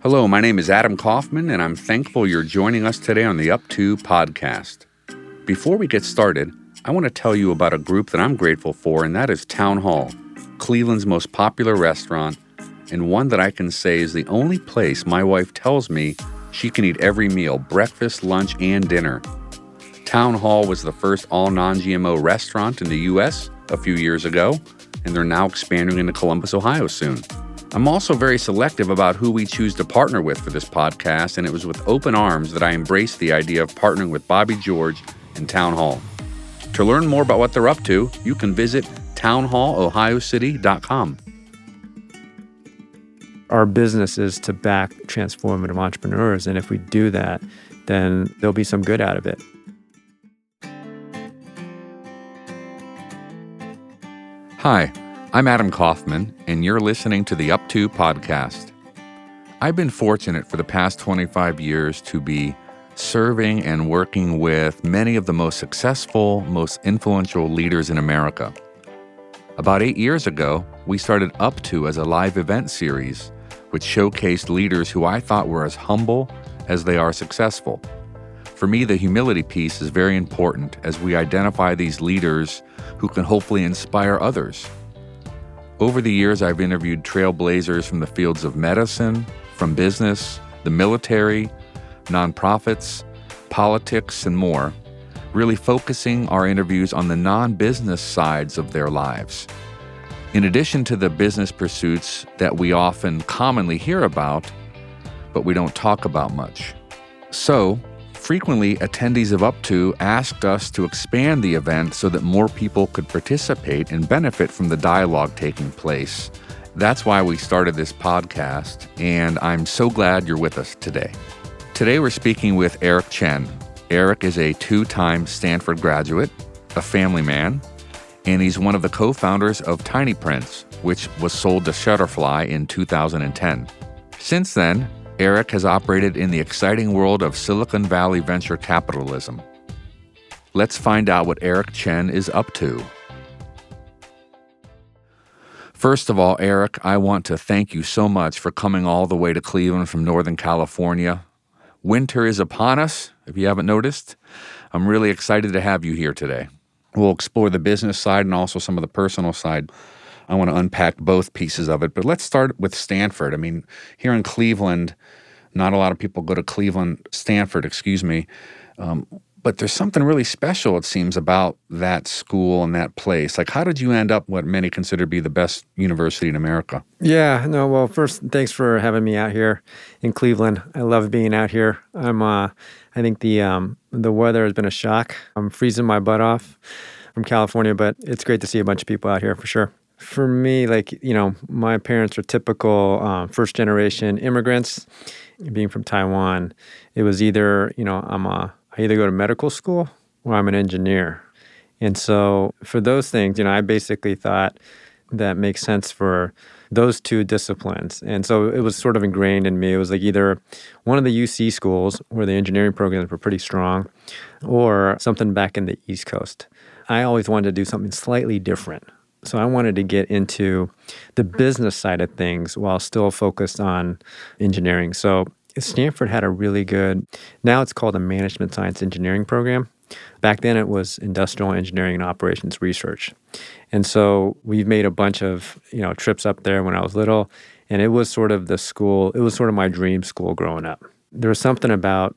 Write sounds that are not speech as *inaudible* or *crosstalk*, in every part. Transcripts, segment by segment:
Hello, my name is Adam Kaufman, and I'm thankful you're joining us today on the Up To podcast. Before we get started, I want to tell you about a group that I'm grateful for, and that is Town Hall, Cleveland's most popular restaurant, and one that I can say is the only place my wife tells me she can eat every meal breakfast, lunch, and dinner. Town Hall was the first all non GMO restaurant in the U.S. a few years ago, and they're now expanding into Columbus, Ohio soon. I'm also very selective about who we choose to partner with for this podcast, and it was with open arms that I embraced the idea of partnering with Bobby George and Town Hall. To learn more about what they're up to, you can visit townhallohiocity.com. Our business is to back transformative entrepreneurs, and if we do that, then there'll be some good out of it. Hi. I'm Adam Kaufman, and you're listening to the Up To podcast. I've been fortunate for the past 25 years to be serving and working with many of the most successful, most influential leaders in America. About eight years ago, we started Up To as a live event series, which showcased leaders who I thought were as humble as they are successful. For me, the humility piece is very important as we identify these leaders who can hopefully inspire others over the years, I've interviewed trailblazers from the fields of medicine, from business, the military, nonprofits, politics, and more, really focusing our interviews on the non business sides of their lives. In addition to the business pursuits that we often commonly hear about, but we don't talk about much. So, frequently attendees of Up To asked us to expand the event so that more people could participate and benefit from the dialogue taking place. That's why we started this podcast, and I'm so glad you're with us today. Today we're speaking with Eric Chen. Eric is a two time Stanford graduate, a family man, and he's one of the co founders of Tiny Prints, which was sold to Shutterfly in 2010. Since then, Eric has operated in the exciting world of Silicon Valley venture capitalism. Let's find out what Eric Chen is up to. First of all, Eric, I want to thank you so much for coming all the way to Cleveland from Northern California. Winter is upon us, if you haven't noticed. I'm really excited to have you here today. We'll explore the business side and also some of the personal side. I want to unpack both pieces of it, but let's start with Stanford. I mean, here in Cleveland, not a lot of people go to Cleveland, Stanford, excuse me. Um, but there's something really special, it seems, about that school and that place. Like, how did you end up what many consider to be the best university in America? Yeah, no, well, first, thanks for having me out here in Cleveland. I love being out here. I'm, uh, I think the um, the weather has been a shock. I'm freezing my butt off from California, but it's great to see a bunch of people out here for sure for me, like, you know, my parents are typical um, first generation immigrants. Being from Taiwan, it was either, you know, I'm a, I either go to medical school or I'm an engineer. And so for those things, you know, I basically thought that makes sense for those two disciplines. And so it was sort of ingrained in me. It was like either one of the UC schools where the engineering programs were pretty strong or something back in the East Coast. I always wanted to do something slightly different. So I wanted to get into the business side of things while still focused on engineering. So Stanford had a really good, now it's called a management science engineering program. Back then it was industrial engineering and operations research. And so we've made a bunch of, you know, trips up there when I was little and it was sort of the school, it was sort of my dream school growing up. There was something about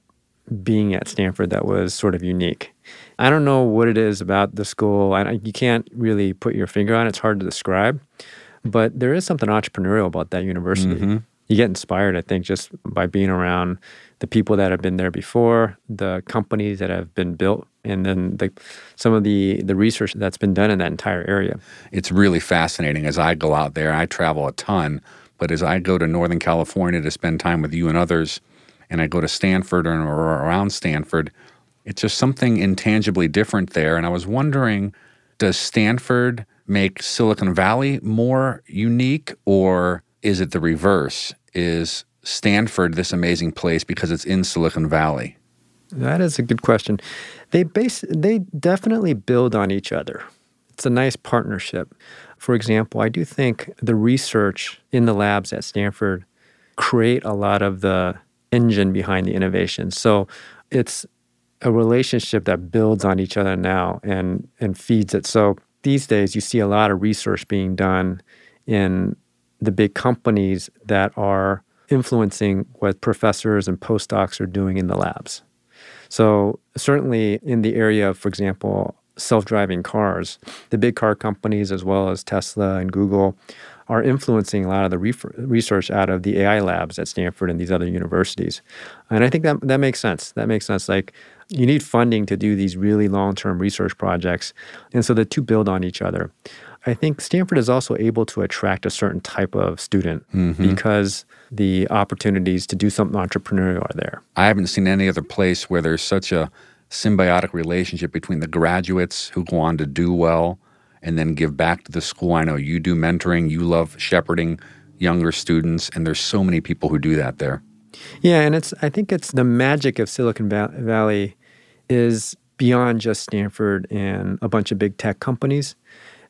being at Stanford that was sort of unique. I don't know what it is about the school. I, you can't really put your finger on it. It's hard to describe. But there is something entrepreneurial about that university. Mm-hmm. You get inspired, I think, just by being around the people that have been there before, the companies that have been built, and then the, some of the, the research that's been done in that entire area. It's really fascinating. As I go out there, I travel a ton, but as I go to Northern California to spend time with you and others, and I go to Stanford or around Stanford, it's just something intangibly different there. And I was wondering does Stanford make Silicon Valley more unique, or is it the reverse? Is Stanford this amazing place because it's in Silicon Valley? That is a good question. They base they definitely build on each other. It's a nice partnership. For example, I do think the research in the labs at Stanford create a lot of the engine behind the innovation. So it's a relationship that builds on each other now and and feeds it. So these days you see a lot of research being done in the big companies that are influencing what professors and postdocs are doing in the labs. So certainly in the area of, for example, self-driving cars, the big car companies as well as Tesla and Google are influencing a lot of the research out of the AI labs at Stanford and these other universities. And I think that that makes sense. That makes sense. Like you need funding to do these really long-term research projects. And so the two build on each other. I think Stanford is also able to attract a certain type of student mm-hmm. because the opportunities to do something entrepreneurial are there. I haven't seen any other place where there's such a symbiotic relationship between the graduates who go on to do well and then give back to the school. I know you do mentoring, you love shepherding younger students, and there's so many people who do that there. Yeah, and it's I think it's the magic of Silicon Valley is beyond just Stanford and a bunch of big tech companies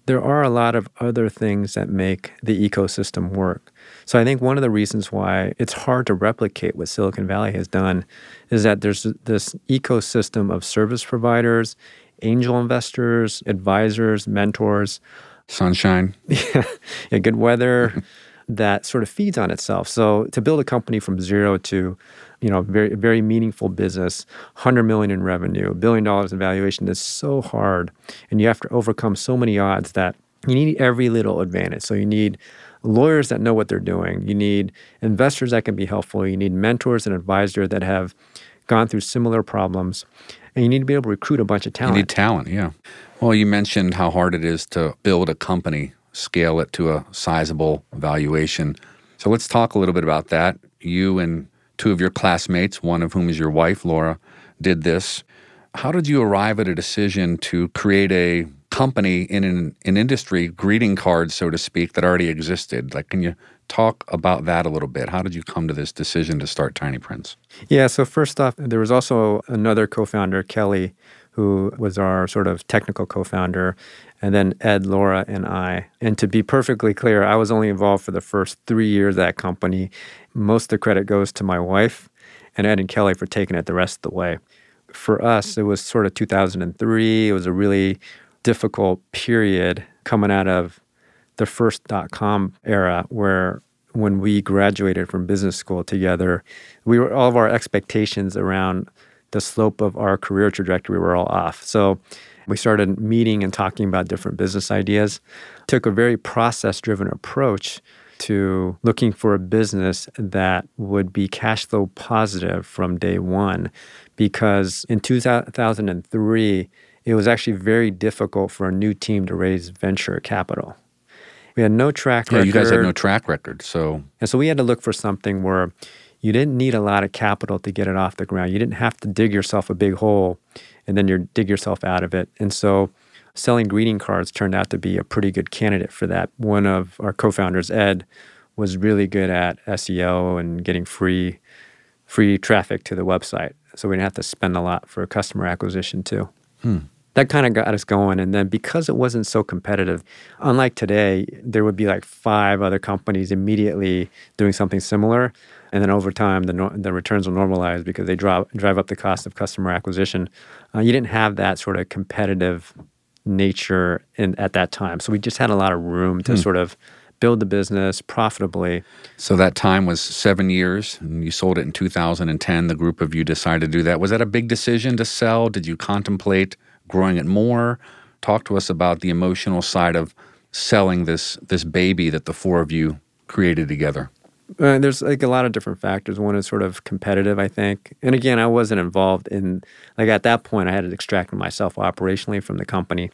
there are a lot of other things that make the ecosystem work. So I think one of the reasons why it's hard to replicate what Silicon Valley has done is that there's this ecosystem of service providers, angel investors, advisors, mentors, sunshine, yeah, *laughs* yeah good weather *laughs* that sort of feeds on itself. So to build a company from zero to you know, very very meaningful business, hundred million in revenue, a billion dollars in valuation is so hard, and you have to overcome so many odds that you need every little advantage. So you need lawyers that know what they're doing. You need investors that can be helpful. You need mentors and advisors that have gone through similar problems, and you need to be able to recruit a bunch of talent. You need talent, yeah. Well, you mentioned how hard it is to build a company, scale it to a sizable valuation. So let's talk a little bit about that. You and two of your classmates, one of whom is your wife, Laura, did this. How did you arrive at a decision to create a company in an, an industry, greeting cards, so to speak, that already existed? Like, can you talk about that a little bit? How did you come to this decision to start Tiny Prints? Yeah, so first off, there was also another co founder, Kelly, who was our sort of technical co founder, and then Ed, Laura, and I. And to be perfectly clear, I was only involved for the first three years of that company. Most of the credit goes to my wife and Ed and Kelly for taking it the rest of the way. For us, it was sort of 2003. It was a really difficult period coming out of the first dot com era where when we graduated from business school together, we were all of our expectations around the slope of our career trajectory were all off. So we started meeting and talking about different business ideas. Took a very process driven approach to looking for a business that would be cash flow positive from day one because in 2003 it was actually very difficult for a new team to raise venture capital. We had no track yeah, record. You guys had no track record, so and so we had to look for something where you didn't need a lot of capital to get it off the ground. You didn't have to dig yourself a big hole and then you dig yourself out of it. And so selling greeting cards turned out to be a pretty good candidate for that. One of our co-founders, Ed, was really good at SEO and getting free free traffic to the website. So we didn't have to spend a lot for customer acquisition too. Hmm. That kind of got us going. And then because it wasn't so competitive, unlike today, there would be like five other companies immediately doing something similar and then over time the, no, the returns will normalize because they drive drive up the cost of customer acquisition. Uh, you didn't have that sort of competitive nature in at that time, so we just had a lot of room to hmm. sort of build the business profitably. So that time was seven years, and you sold it in 2010. The group of you decided to do that. Was that a big decision to sell? Did you contemplate growing it more? Talk to us about the emotional side of selling this this baby that the four of you created together. Uh, there's like a lot of different factors. One is sort of competitive, I think. And again, I wasn't involved in like at that point. I had to extract myself operationally from the company,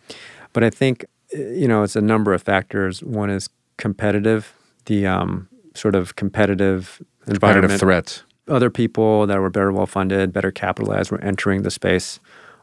but I think you know it's a number of factors. One is competitive, the um, sort of competitive environment. Competitive threats. Other people that were better well funded, better capitalized, were entering the space.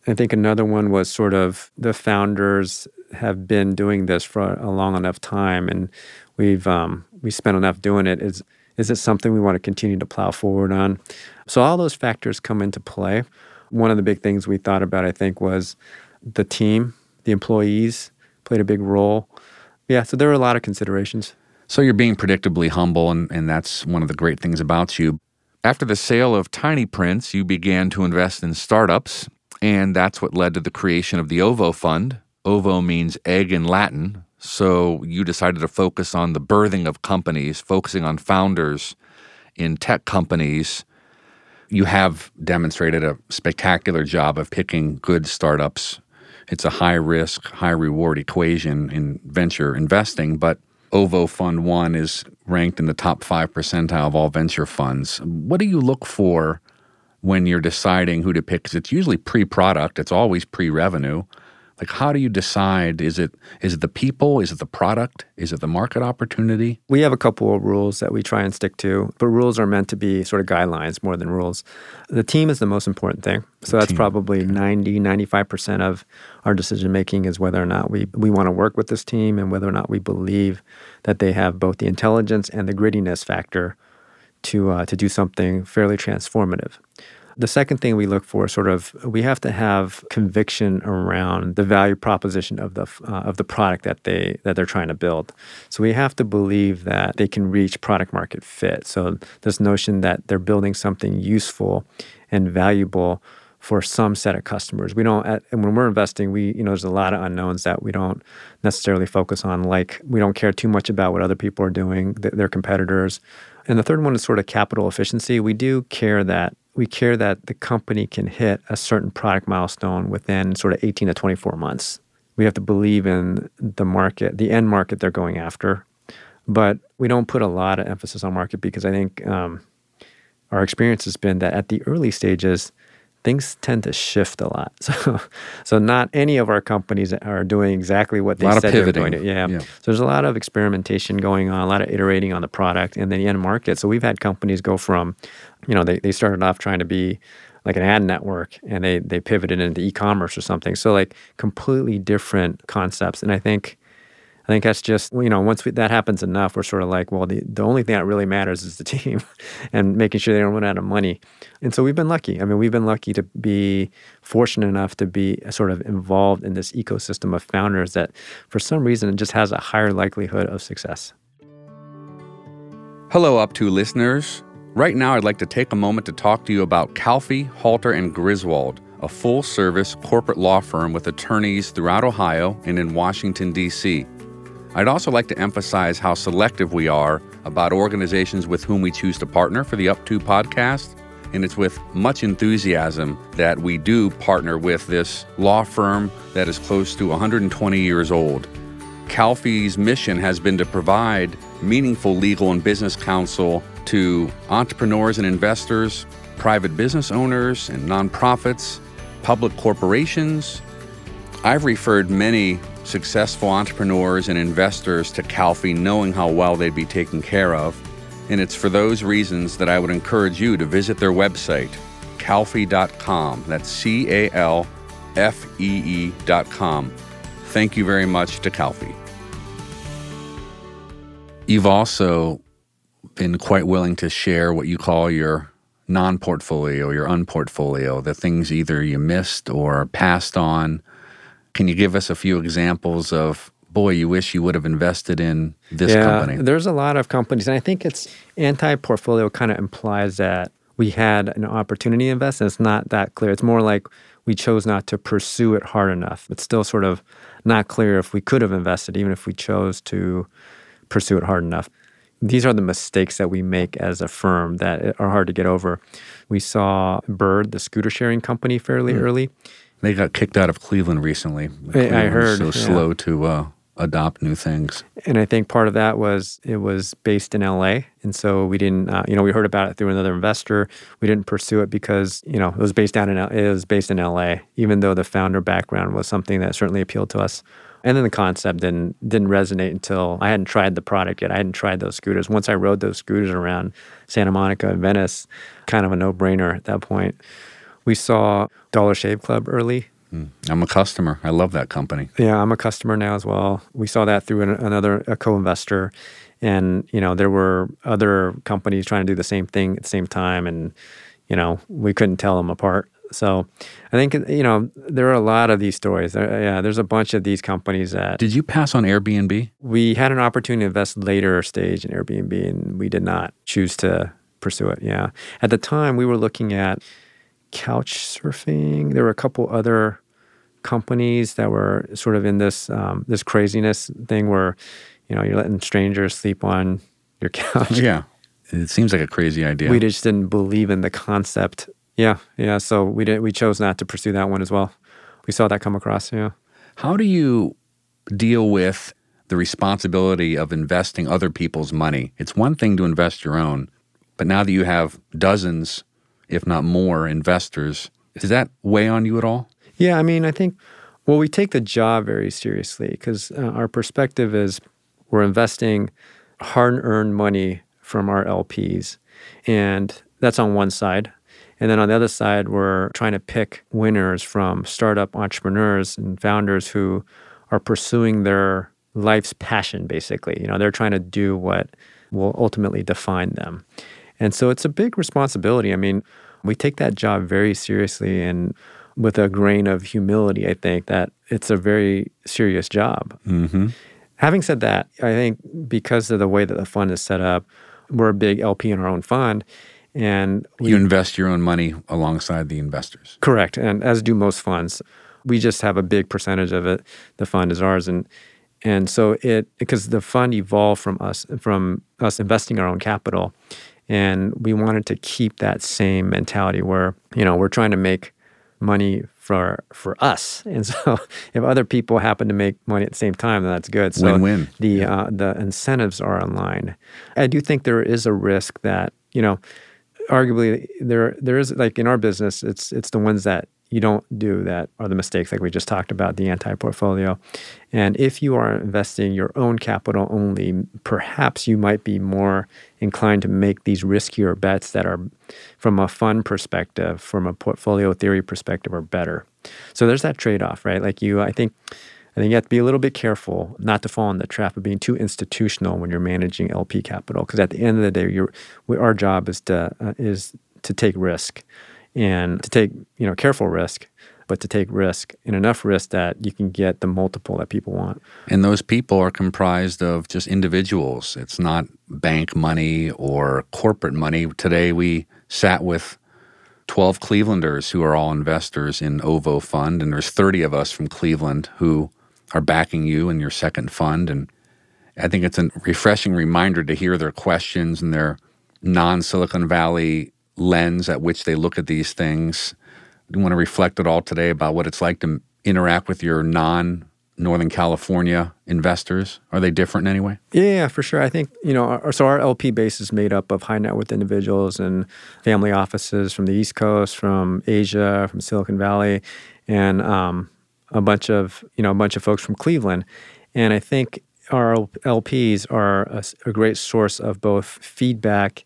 I think another one was sort of the founders have been doing this for a long enough time, and we've um, we spent enough doing it. Is is it something we want to continue to plow forward on? So all those factors come into play. One of the big things we thought about, I think, was the team, the employees played a big role. Yeah, so there were a lot of considerations. So you're being predictably humble, and, and that's one of the great things about you. After the sale of Tiny Prints, you began to invest in startups, and that's what led to the creation of the OVO Fund. OVO means egg in Latin, so you decided to focus on the birthing of companies, focusing on founders in tech companies. You have demonstrated a spectacular job of picking good startups. It's a high risk, high reward equation in venture investing, but OVO Fund 1 is ranked in the top 5 percentile of all venture funds. What do you look for when you're deciding who to pick? Because it's usually pre product, it's always pre revenue. Like, how do you decide? Is it is it the people? Is it the product? Is it the market opportunity? We have a couple of rules that we try and stick to, but rules are meant to be sort of guidelines more than rules. The team is the most important thing. So that's team, probably okay. 90, 95% of our decision making is whether or not we, we want to work with this team and whether or not we believe that they have both the intelligence and the grittiness factor to, uh, to do something fairly transformative. The second thing we look for, sort of, we have to have conviction around the value proposition of the uh, of the product that they that they're trying to build. So we have to believe that they can reach product market fit. So this notion that they're building something useful and valuable for some set of customers. We don't, at, and when we're investing, we, you know, there's a lot of unknowns that we don't necessarily focus on. Like we don't care too much about what other people are doing, th- their competitors. And the third one is sort of capital efficiency. We do care that we care that the company can hit a certain product milestone within sort of 18 to 24 months. We have to believe in the market, the end market they're going after. But we don't put a lot of emphasis on market because I think um, our experience has been that at the early stages, things tend to shift a lot. *laughs* So, so not any of our companies are doing exactly what they a lot said of they were pivoting. going to. Yeah. Yeah. So there's a lot of experimentation going on, a lot of iterating on the product and then the end market. So we've had companies go from, you know, they, they started off trying to be like an ad network and they they pivoted into e-commerce or something. So like completely different concepts. And I think I think that's just you know once we, that happens enough, we're sort of like, well, the the only thing that really matters is the *laughs* team, and making sure they don't run out of money. And so we've been lucky. I mean, we've been lucky to be fortunate enough to be sort of involved in this ecosystem of founders that, for some reason, it just has a higher likelihood of success. Hello, Up To listeners. Right now, I'd like to take a moment to talk to you about Calfee, Halter, and Griswold, a full service corporate law firm with attorneys throughout Ohio and in Washington, D.C. I'd also like to emphasize how selective we are about organizations with whom we choose to partner for the Up To podcast. And it's with much enthusiasm that we do partner with this law firm that is close to 120 years old. Calfee's mission has been to provide meaningful legal and business counsel to entrepreneurs and investors, private business owners and nonprofits, public corporations. I've referred many successful entrepreneurs and investors to Calfee knowing how well they'd be taken care of. And it's for those reasons that I would encourage you to visit their website, calfee.com. That's C A L F E E.com. Thank you very much to Calfee. You've also been quite willing to share what you call your non portfolio, your unportfolio, the things either you missed or passed on. Can you give us a few examples of, boy, you wish you would have invested in this yeah, company? There's a lot of companies, and I think it's anti-portfolio kind of implies that we had an opportunity to invest, and it's not that clear. It's more like we chose not to pursue it hard enough. It's still sort of not clear if we could have invested, even if we chose to pursue it hard enough. These are the mistakes that we make as a firm that are hard to get over. We saw Bird, the scooter sharing company, fairly hmm. early. They got kicked out of Cleveland recently. I Cleveland heard, so yeah. slow to uh, adopt new things. And I think part of that was it was based in LA. And so we didn't, uh, you know, we heard about it through another investor. We didn't pursue it because, you know, it was based down in, L- it was based in LA, even though the founder background was something that certainly appealed to us. And then the concept didn't, didn't resonate until I hadn't tried the product yet. I hadn't tried those scooters. Once I rode those scooters around Santa Monica and Venice, kind of a no brainer at that point. We saw Dollar Shave Club early. Mm. I'm a customer. I love that company. Yeah, I'm a customer now as well. We saw that through an, another a co-investor, and you know there were other companies trying to do the same thing at the same time, and you know we couldn't tell them apart. So I think, you know, there are a lot of these stories. There, yeah, there's a bunch of these companies that. Did you pass on Airbnb? We had an opportunity to invest later stage in Airbnb and we did not choose to pursue it. Yeah. At the time, we were looking at couch surfing. There were a couple other companies that were sort of in this um, this craziness thing where, you know, you're letting strangers sleep on your *laughs* couch. Yeah. It seems like a crazy idea. We just didn't believe in the concept. Yeah, yeah. So we did. We chose not to pursue that one as well. We saw that come across. Yeah. How do you deal with the responsibility of investing other people's money? It's one thing to invest your own, but now that you have dozens, if not more, investors, does that weigh on you at all? Yeah, I mean, I think well, we take the job very seriously because uh, our perspective is we're investing hard-earned money from our LPs. And that's on one side. And then on the other side, we're trying to pick winners from startup entrepreneurs and founders who are pursuing their life's passion, basically. You know, they're trying to do what will ultimately define them. And so it's a big responsibility. I mean, we take that job very seriously and with a grain of humility, I think that it's a very serious job. Mm-hmm. Having said that, I think because of the way that the fund is set up, we're a big LP in our own fund. And we, you invest your own money alongside the investors. Correct. And as do most funds. We just have a big percentage of it. The fund is ours. And and so it because the fund evolved from us from us investing our own capital. And we wanted to keep that same mentality where, you know, we're trying to make money for for us. *laughs* And so if other people happen to make money at the same time, then that's good. So Win-win. the yeah. uh, the incentives are aligned. I do think there is a risk that you know, arguably there there is like in our business, it's it's the ones that you don't do that are the mistakes like we just talked about the anti-portfolio. And if you are investing your own capital only perhaps you might be more inclined to make these riskier bets that are from a fund perspective from a portfolio theory perspective are better. So there's that trade-off right? Like you i think I think you have to be a little bit careful not to fall in the trap of being too institutional when you're managing LP capital, because at the end of the day, our job is to uh, is to take risk and to take you know careful risk but to take risk and enough risk that you can get the multiple that people want. And those people are comprised of just individuals. It's not bank money or corporate money. Today we sat with 12 clevelanders who are all investors in ovo fund and there's 30 of us from cleveland who are backing you in your second fund. And i think it's a refreshing reminder to hear their questions and their non-silicon valley lens at which they look at these things. Do you want to reflect at all today about what it's like to interact with your non Northern California investors? Are they different in any way? Yeah, for sure. I think, you know, our, so our LP base is made up of high net worth individuals and family offices from the East Coast, from Asia, from Silicon Valley, and um, a bunch of, you know, a bunch of folks from Cleveland. And I think our LPs are a, a great source of both feedback,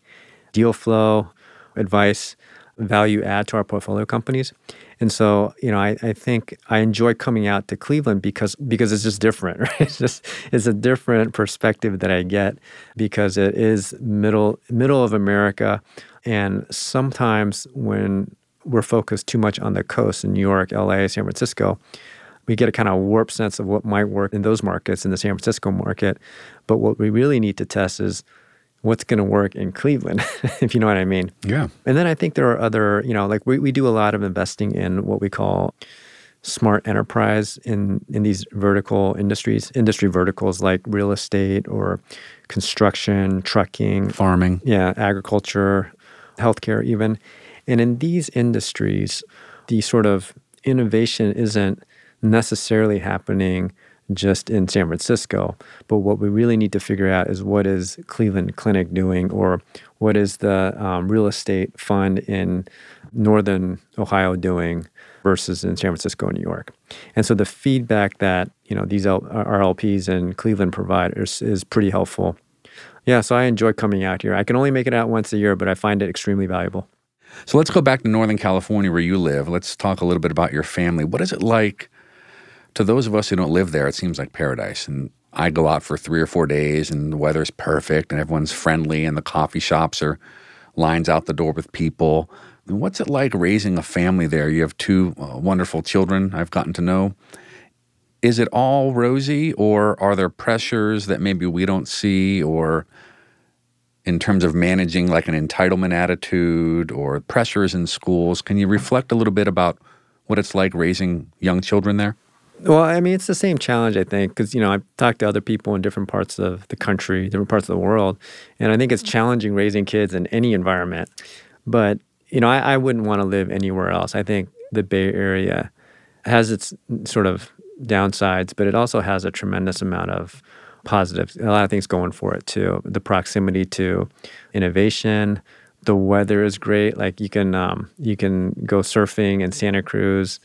deal flow, advice, value add to our portfolio companies. And so, you know, I, I think I enjoy coming out to Cleveland because because it's just different, *laughs* right? It's just it's a different perspective that I get because it is middle middle of America. And sometimes when we're focused too much on the coast in New York, LA, San Francisco, we get a kind of warped sense of what might work in those markets in the San Francisco market. But what we really need to test is what's going to work in Cleveland, *laughs* if you know what I mean. Yeah. And then I think there are other, you know, like we, we do a lot of investing in what we call smart enterprise in, in these vertical industries, industry verticals like real estate or construction, trucking, farming. Yeah, agriculture, healthcare, even. And in these industries, the sort of innovation isn't necessarily happening just in San Francisco. But what we really need to figure out is what is Cleveland Clinic doing, or what is the um, real estate fund in Northern Ohio doing versus in San Francisco and New York. And so the feedback that you know these L- RLPs in Cleveland provide is, is pretty helpful. Yeah, so I enjoy coming out here. I can only make it out once a year, but I find it extremely valuable. So let's go back to Northern California where you live. Let's talk a little bit about your family. What is it like? To those of us who don't live there, it seems like paradise. And I go out for three or four days, and the weather's perfect, and everyone's friendly, and the coffee shops are lines out the door with people. What's it like raising a family there? You have two uh, wonderful children I've gotten to know. Is it all rosy, or are there pressures that maybe we don't see, or in terms of managing like an entitlement attitude or pressures in schools? Can you reflect a little bit about what it's like raising young children there? Well, I mean, it's the same challenge, I think, because, you know, I've talked to other people in different parts of the country, different parts of the world, and I think it's challenging raising kids in any environment. But, you know, I, I wouldn't want to live anywhere else. I think the Bay Area has its sort of downsides, but it also has a tremendous amount of positives, a lot of things going for it too. The proximity to innovation, the weather is great. Like you can um, you can go surfing in Santa Cruz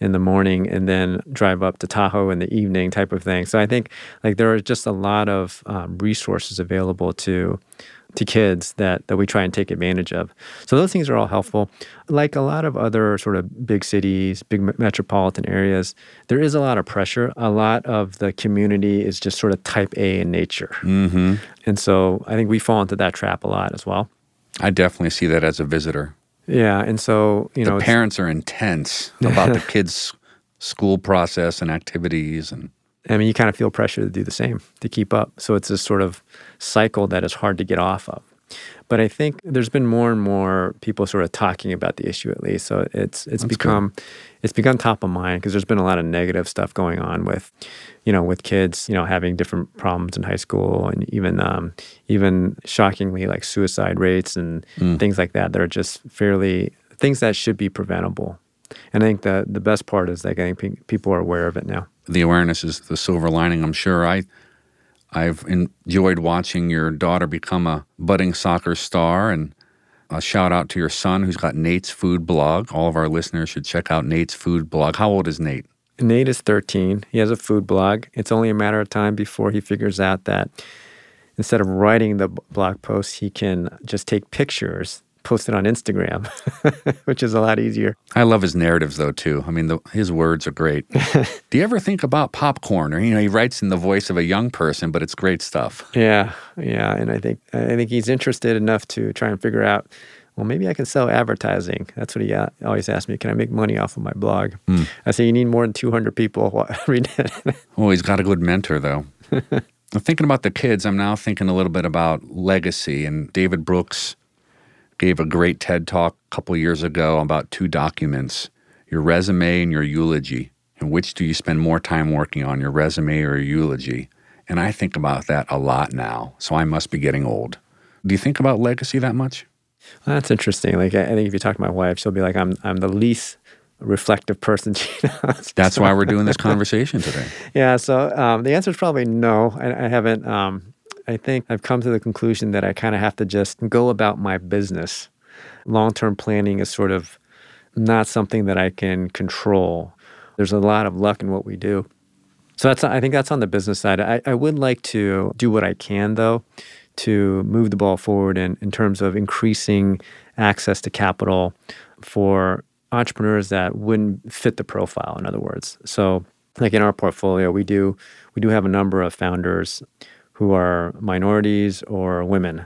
in the morning and then drive up to Tahoe in the evening type of thing. So I think like there are just a lot of um, resources available to to kids that that we try and take advantage of. So those things are all helpful. Like a lot of other sort of big cities, big metropolitan areas, there is a lot of pressure. A lot of the community is just sort of type A in nature, mm-hmm. and so I think we fall into that trap a lot as well. I definitely see that as a visitor. Yeah, and so you the know, parents are intense about the *laughs* kids' school process and activities, and I mean, you kind of feel pressure to do the same to keep up. So it's this sort of cycle that is hard to get off of. But I think there's been more and more people sort of talking about the issue at least. So it's it's That's become good. it's become top of mind because there's been a lot of negative stuff going on with, you know, with kids, you know, having different problems in high school and even um, even shockingly like suicide rates and mm. things like that that are just fairly things that should be preventable. And I think the the best part is that I think people are aware of it now. The awareness is the silver lining. I'm sure I I've enjoyed watching your daughter become a budding soccer star and a shout out to your son who's got Nate's Food Blog. All of our listeners should check out Nate's Food Blog. How old is Nate? Nate is 13. He has a food blog. It's only a matter of time before he figures out that instead of writing the blog post, he can just take pictures post it on Instagram, *laughs* which is a lot easier. I love his narratives though too. I mean, the, his words are great. *laughs* Do you ever think about popcorn? Or you know, he writes in the voice of a young person, but it's great stuff. Yeah, yeah, and I think I think he's interested enough to try and figure out. Well, maybe I can sell advertising. That's what he uh, always asks me. Can I make money off of my blog? Mm. I say you need more than 200 people *laughs* read it. oh, he's got a good mentor though. I'm thinking about the kids. I'm now thinking a little bit about legacy and David Brooks gave a great TED talk a couple years ago about two documents your resume and your eulogy. And which do you spend more time working on, your resume or your eulogy? And I think about that a lot now. So I must be getting old. Do you think about legacy that much? Well, that's interesting. Like I think if you talk to my wife, she'll be like, "I'm I'm the least reflective person *laughs* she knows." That's why we're doing this *laughs* conversation today. yeah. So um, the answer is probably no. I, I haven't. Um, I think I've come to the conclusion that I kind of have to just go about my business. Long term planning is sort of not something that I can control. There's a lot of luck in what we do. So that's I think that's on the business side. I, I would like to do what I can though to move the ball forward in, in terms of increasing access to capital for entrepreneurs that wouldn't fit the profile, in other words. So like in our portfolio, we do we do have a number of founders who are minorities or women.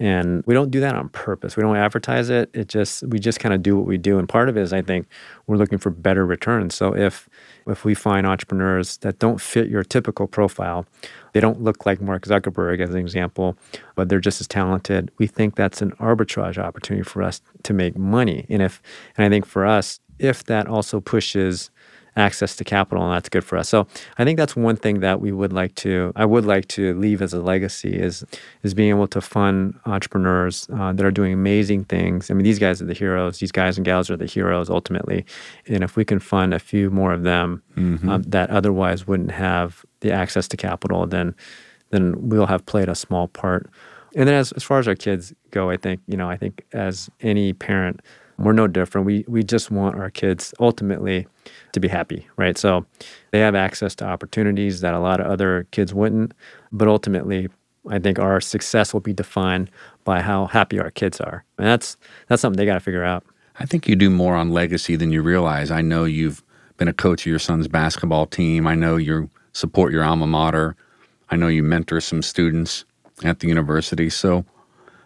And we don't do that on purpose. We don't advertise it. It just we just kind of do what we do. And part of it is I think we're looking for better returns. So if if we find entrepreneurs that don't fit your typical profile, they don't look like Mark Zuckerberg as an example, but they're just as talented, we think that's an arbitrage opportunity for us to make money. And if and I think for us, if that also pushes access to capital, and that's good for us. So I think that's one thing that we would like to, I would like to leave as a legacy is is being able to fund entrepreneurs uh, that are doing amazing things. I mean, these guys are the heroes. These guys and gals are the heroes ultimately. And if we can fund a few more of them mm-hmm. um, that otherwise wouldn't have the access to capital, then then we'll have played a small part. And then as, as far as our kids go, I think, you know, I think as any parent, we're no different. We we just want our kids ultimately to be happy, right? So they have access to opportunities that a lot of other kids wouldn't, but ultimately I think our success will be defined by how happy our kids are. And that's that's something they got to figure out. I think you do more on legacy than you realize. I know you've been a coach of your son's basketball team. I know you support your alma mater. I know you mentor some students at the university. So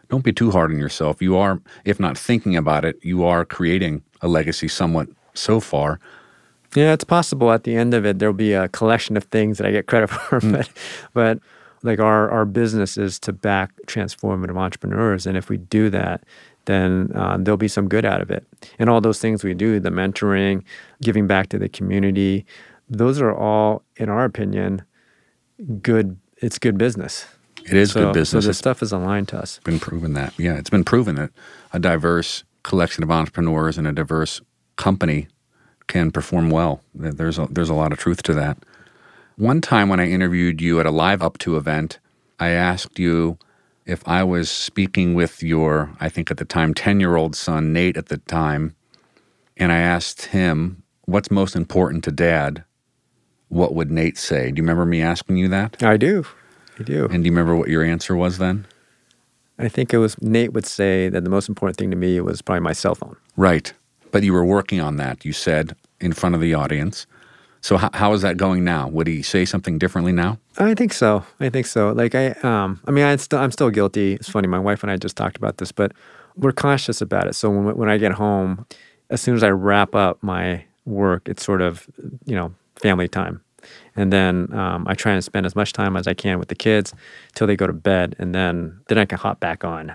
don't be too hard on yourself. You are, if not thinking about it, you are creating a legacy somewhat so far. Yeah, it's possible at the end of it there'll be a collection of things that I get credit *laughs* for, mm. but but like our our business is to back transformative entrepreneurs, and if we do that, then uh, there'll be some good out of it. And all those things we do, the mentoring, giving back to the community, those are all, in our opinion, good. It's good business. It is so, good business. So the stuff is aligned to us. Been proven that. Yeah, it's been proven that a diverse collection of entrepreneurs and a diverse company can perform well. There's a, there's a lot of truth to that. One time when I interviewed you at a live up to event, I asked you if I was speaking with your, I think at the time, 10 year old son, Nate, at the time, and I asked him, What's most important to dad? What would Nate say? Do you remember me asking you that? I do. I do. And do you remember what your answer was then? I think it was Nate would say that the most important thing to me was probably my cell phone. Right. But you were working on that, you said, in front of the audience. So how, how is that going now? Would he say something differently now? I think so. I think so. Like I, um, I mean, I still, I'm still guilty. It's funny. My wife and I just talked about this, but we're cautious about it. So when when I get home, as soon as I wrap up my work, it's sort of you know family time, and then um, I try and spend as much time as I can with the kids till they go to bed, and then then I can hop back on.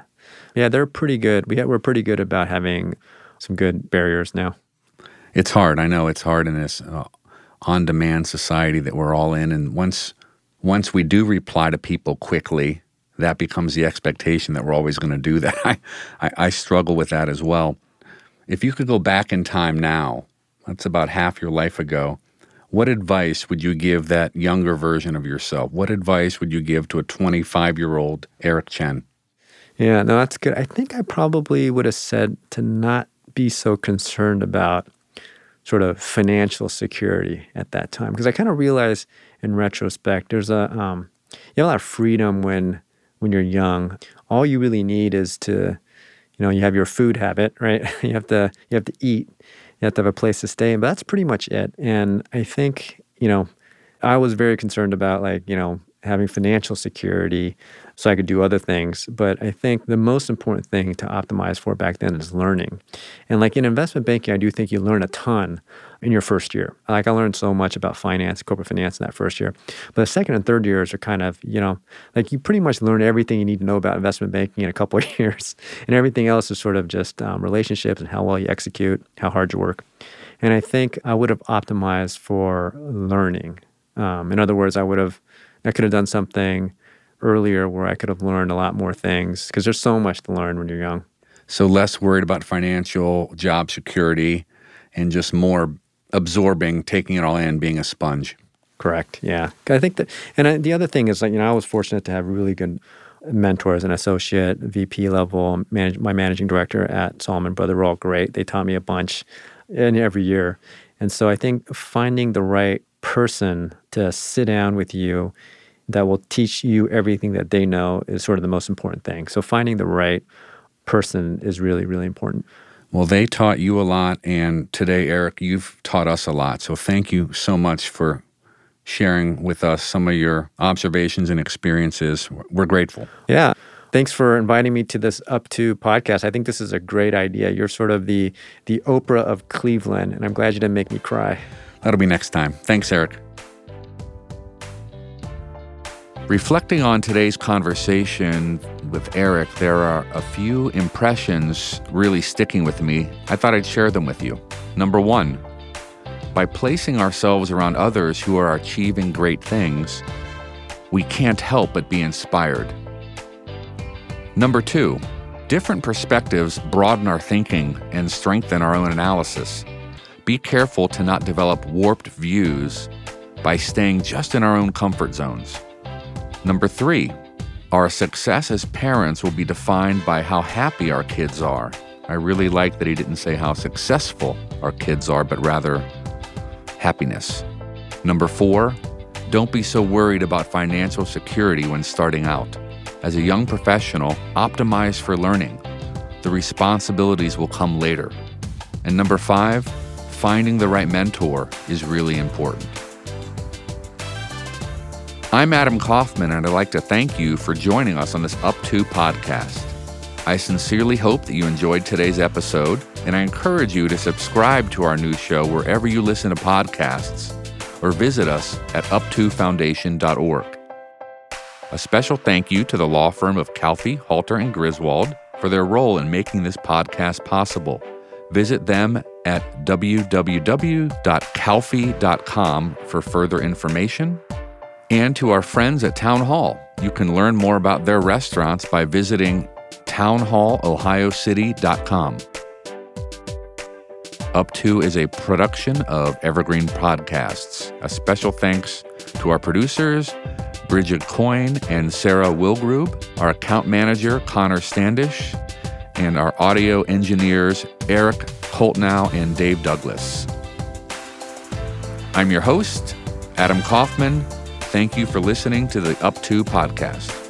Yeah, they're pretty good. We we're pretty good about having some good barriers now. It's hard. I know it's hard in this uh, on-demand society that we're all in, and once once we do reply to people quickly, that becomes the expectation that we're always going to do that. *laughs* I, I, I struggle with that as well. If you could go back in time now, that's about half your life ago. What advice would you give that younger version of yourself? What advice would you give to a 25 year old Eric Chen? Yeah, no, that's good. I think I probably would have said to not be so concerned about sort of financial security at that time because I kind of realized in retrospect there's a um, you have a lot of freedom when when you're young. All you really need is to you know you have your food habit right. *laughs* you have to you have to eat. You have to have a place to stay, but that's pretty much it. And I think you know I was very concerned about like you know having financial security so I could do other things. But I think the most important thing to optimize for back then is learning. And like in investment banking, I do think you learn a ton in your first year. Like I learned so much about finance, corporate finance in that first year. But the second and third years are kind of, you know, like you pretty much learn everything you need to know about investment banking in a couple *laughs* of years. And everything else is sort of just um, relationships and how well you execute, how hard you work. And I think I would have optimized for learning. Um, in other words, I would have I could have done something earlier where I could have learned a lot more things because there's so much to learn when you're young. So less worried about financial job security and just more absorbing, taking it all in, being a sponge. Correct. Yeah. I think that, and I, the other thing is like, you know, I was fortunate to have really good mentors, an associate, VP level, manage, my managing director at Salomon Brothers were all great. They taught me a bunch and every year. And so I think finding the right person to sit down with you that will teach you everything that they know is sort of the most important thing. So finding the right person is really, really important. Well, they taught you a lot. And today, Eric, you've taught us a lot. So thank you so much for sharing with us some of your observations and experiences. We're grateful. Yeah. Thanks for inviting me to this Up To podcast. I think this is a great idea. You're sort of the the Oprah of Cleveland, and I'm glad you didn't make me cry. That'll be next time. Thanks, Eric. Reflecting on today's conversation with Eric, there are a few impressions really sticking with me. I thought I'd share them with you. Number one, by placing ourselves around others who are achieving great things, we can't help but be inspired. Number two, different perspectives broaden our thinking and strengthen our own analysis. Be careful to not develop warped views by staying just in our own comfort zones. Number three, our success as parents will be defined by how happy our kids are. I really like that he didn't say how successful our kids are, but rather happiness. Number four, don't be so worried about financial security when starting out. As a young professional, optimize for learning. The responsibilities will come later. And number five, finding the right mentor is really important. I'm Adam Kaufman, and I'd like to thank you for joining us on this Up To podcast. I sincerely hope that you enjoyed today's episode, and I encourage you to subscribe to our new show wherever you listen to podcasts or visit us at up2foundation.org. A special thank you to the law firm of Calfee, Halter, and Griswold for their role in making this podcast possible. Visit them at www.calfee.com for further information. And to our friends at Town Hall, you can learn more about their restaurants by visiting townhallohiocity.com. Up To is a production of Evergreen Podcasts. A special thanks to our producers, Bridget Coyne and Sarah Wilgrube, our account manager, Connor Standish, and our audio engineers, Eric Holtnow and Dave Douglas. I'm your host, Adam Kaufman. Thank you for listening to the Up To podcast.